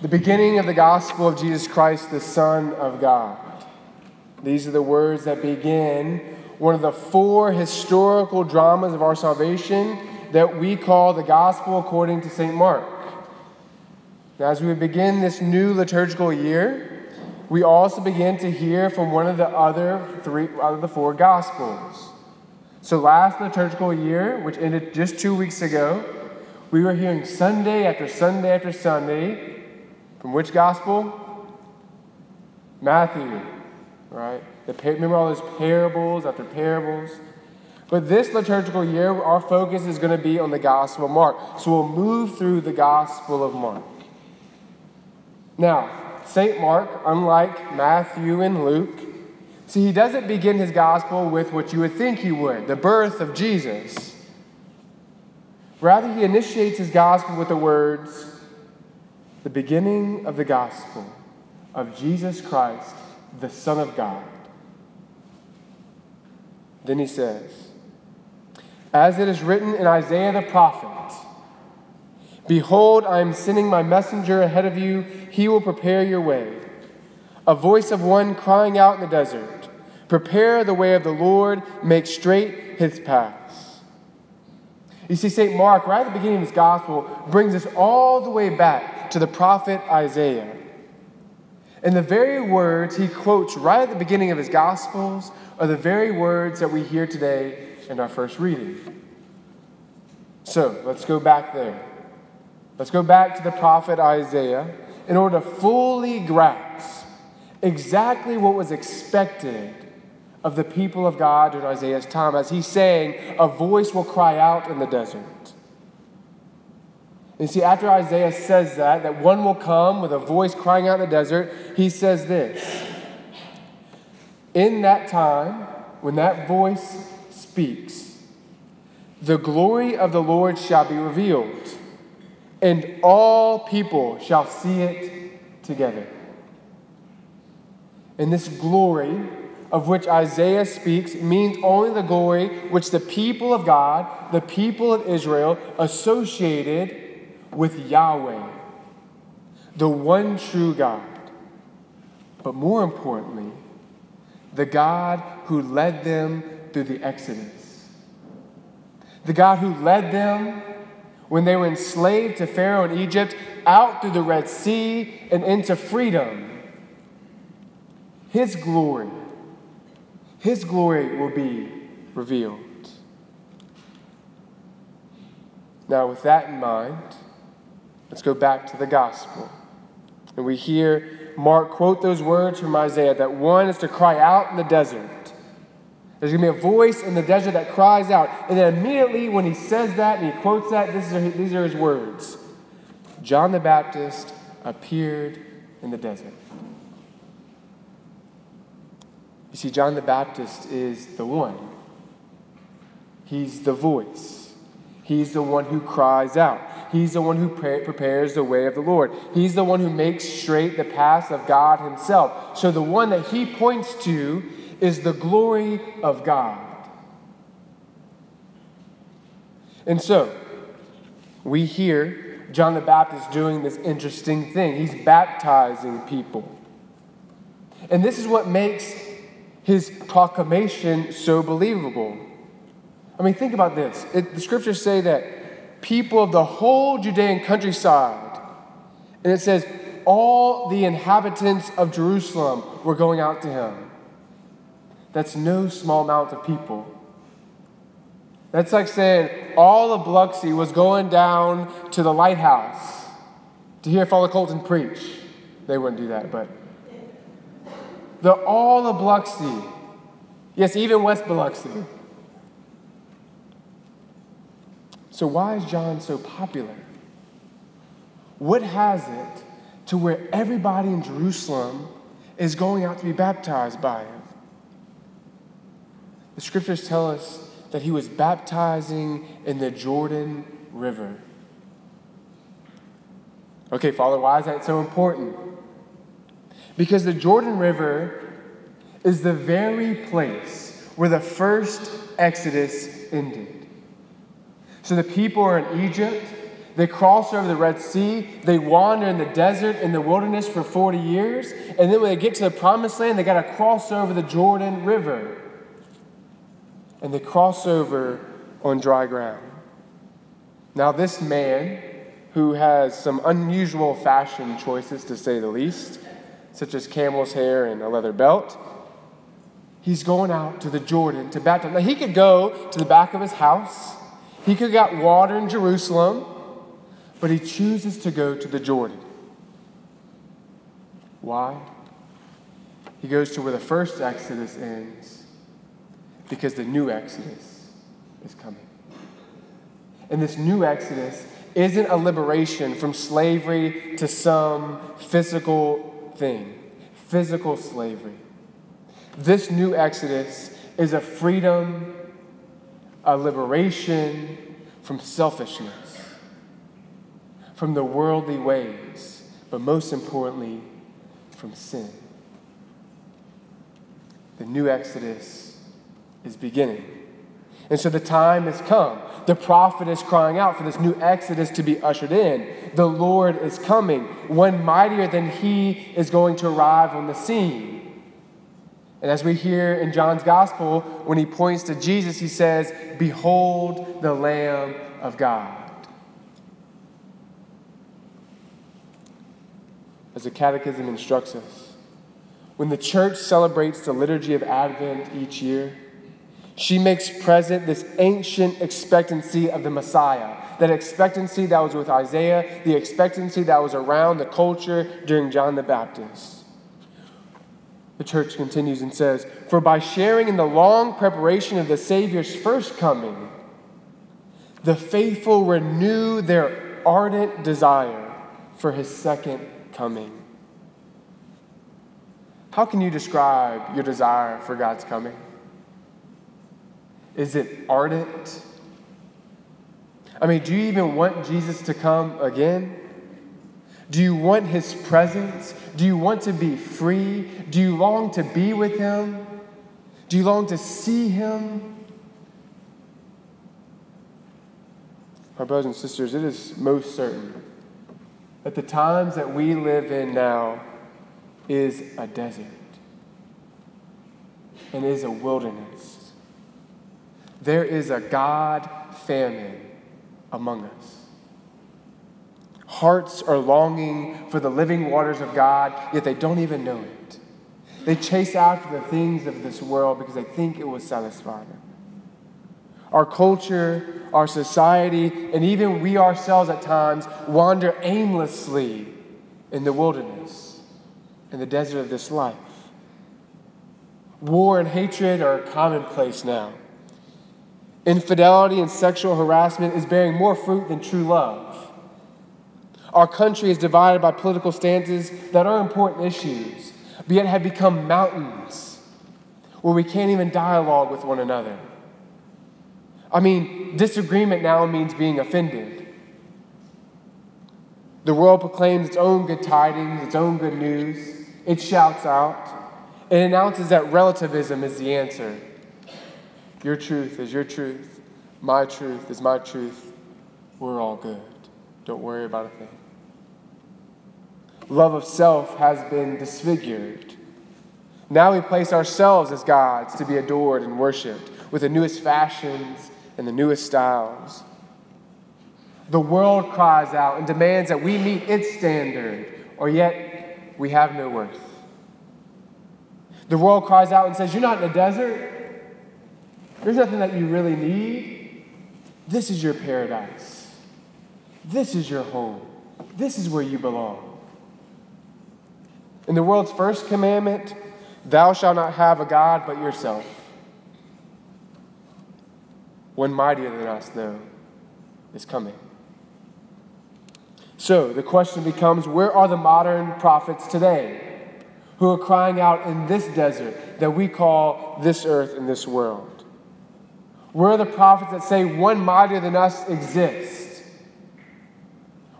the beginning of the gospel of Jesus Christ, the Son of God. These are the words that begin one of the four historical dramas of our salvation that we call the gospel according to St. Mark. Now, as we begin this new liturgical year, we also begin to hear from one of the other three out of the four gospels. So, last liturgical year, which ended just two weeks ago, we were hearing Sunday after Sunday after Sunday from which gospel? Matthew, right? The, remember all those parables after parables? But this liturgical year, our focus is going to be on the Gospel of Mark. So we'll move through the Gospel of Mark. Now, St. Mark, unlike Matthew and Luke, see, he doesn't begin his Gospel with what you would think he would the birth of Jesus. Rather, he initiates his Gospel with the words, the beginning of the gospel of Jesus Christ, the Son of God. Then he says, As it is written in Isaiah the prophet, Behold, I am sending my messenger ahead of you, he will prepare your way. A voice of one crying out in the desert, Prepare the way of the Lord, make straight his paths. You see, St. Mark, right at the beginning of his gospel, brings us all the way back to the prophet Isaiah. And the very words he quotes right at the beginning of his Gospels are the very words that we hear today in our first reading. So let's go back there. Let's go back to the prophet Isaiah in order to fully grasp exactly what was expected of the people of God during Isaiah's time as he's saying, A voice will cry out in the desert. And see, after Isaiah says that, that one will come with a voice crying out in the desert, he says this In that time, when that voice speaks, the glory of the Lord shall be revealed, and all people shall see it together. And this glory of which Isaiah speaks means only the glory which the people of God, the people of Israel, associated with Yahweh, the one true God. But more importantly, the God who led them through the Exodus. The God who led them when they were enslaved to Pharaoh in Egypt out through the Red Sea and into freedom. His glory, His glory will be revealed. Now, with that in mind, Let's go back to the gospel. And we hear Mark quote those words from Isaiah that one is to cry out in the desert. There's going to be a voice in the desert that cries out. And then immediately when he says that and he quotes that, this is, these are his words John the Baptist appeared in the desert. You see, John the Baptist is the one, he's the voice, he's the one who cries out. He's the one who prepares the way of the Lord. He's the one who makes straight the path of God Himself. So the one that He points to is the glory of God. And so, we hear John the Baptist doing this interesting thing. He's baptizing people. And this is what makes his proclamation so believable. I mean, think about this. It, the scriptures say that people of the whole Judean countryside. And it says, all the inhabitants of Jerusalem were going out to him. That's no small amount of people. That's like saying all of Biloxi was going down to the lighthouse to hear Father Colten preach. They wouldn't do that, but the all of Biloxi, yes, even West Biloxi, So, why is John so popular? What has it to where everybody in Jerusalem is going out to be baptized by him? The scriptures tell us that he was baptizing in the Jordan River. Okay, Father, why is that so important? Because the Jordan River is the very place where the first Exodus ended. So the people are in Egypt. They cross over the Red Sea. They wander in the desert, in the wilderness for 40 years. And then when they get to the promised land, they got to cross over the Jordan River. And they cross over on dry ground. Now, this man, who has some unusual fashion choices to say the least, such as camel's hair and a leather belt, he's going out to the Jordan to baptize. Now, he could go to the back of his house, he could have got water in Jerusalem, but he chooses to go to the Jordan. Why? He goes to where the first Exodus ends because the new Exodus is coming. And this new Exodus isn't a liberation from slavery to some physical thing, physical slavery. This new Exodus is a freedom, a liberation from selfishness, from the worldly ways, but most importantly, from sin. The new Exodus is beginning. And so the time has come. The prophet is crying out for this new Exodus to be ushered in. The Lord is coming. One mightier than he is going to arrive on the scene. And as we hear in John's gospel, when he points to Jesus, he says, Behold the Lamb of God. As the Catechism instructs us, when the church celebrates the liturgy of Advent each year, she makes present this ancient expectancy of the Messiah, that expectancy that was with Isaiah, the expectancy that was around the culture during John the Baptist. The church continues and says, For by sharing in the long preparation of the Savior's first coming, the faithful renew their ardent desire for his second coming. How can you describe your desire for God's coming? Is it ardent? I mean, do you even want Jesus to come again? Do you want his presence? Do you want to be free? Do you long to be with him? Do you long to see him? My brothers and sisters, it is most certain that the times that we live in now is a desert and is a wilderness. There is a God famine among us. Hearts are longing for the living waters of God, yet they don't even know it. They chase after the things of this world because they think it will satisfy them. Our culture, our society, and even we ourselves at times wander aimlessly in the wilderness, in the desert of this life. War and hatred are commonplace now. Infidelity and sexual harassment is bearing more fruit than true love. Our country is divided by political stances that are important issues, but yet have become mountains where we can't even dialogue with one another. I mean, disagreement now means being offended. The world proclaims its own good tidings, its own good news. It shouts out. It announces that relativism is the answer. Your truth is your truth. My truth is my truth. We're all good. Don't worry about a thing love of self has been disfigured. Now we place ourselves as gods to be adored and worshiped with the newest fashions and the newest styles. The world cries out and demands that we meet its standard, or yet we have no worth. The world cries out and says, You're not in the desert. There's nothing that you really need. This is your paradise. This is your home. This is where you belong. In the world's first commandment, thou shalt not have a God but yourself. One mightier than us, though, is coming. So the question becomes where are the modern prophets today who are crying out in this desert that we call this earth and this world? Where are the prophets that say one mightier than us exists?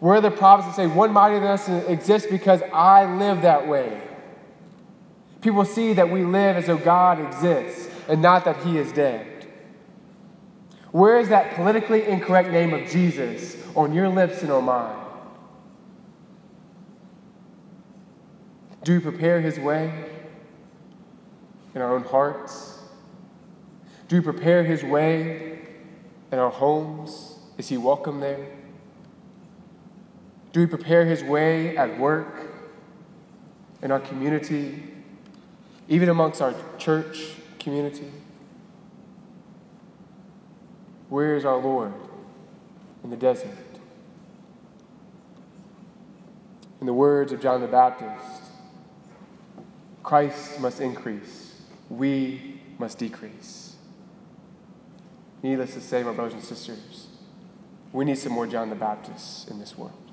Where are the prophets that say, One mightier than us exists because I live that way? People see that we live as though God exists and not that he is dead. Where is that politically incorrect name of Jesus on your lips and on mine? Do we prepare his way in our own hearts? Do we prepare his way in our homes? Is he welcome there? Do we prepare his way at work, in our community, even amongst our church community? Where is our Lord? In the desert. In the words of John the Baptist, Christ must increase, we must decrease. Needless to say, my brothers and sisters, we need some more John the Baptist in this world.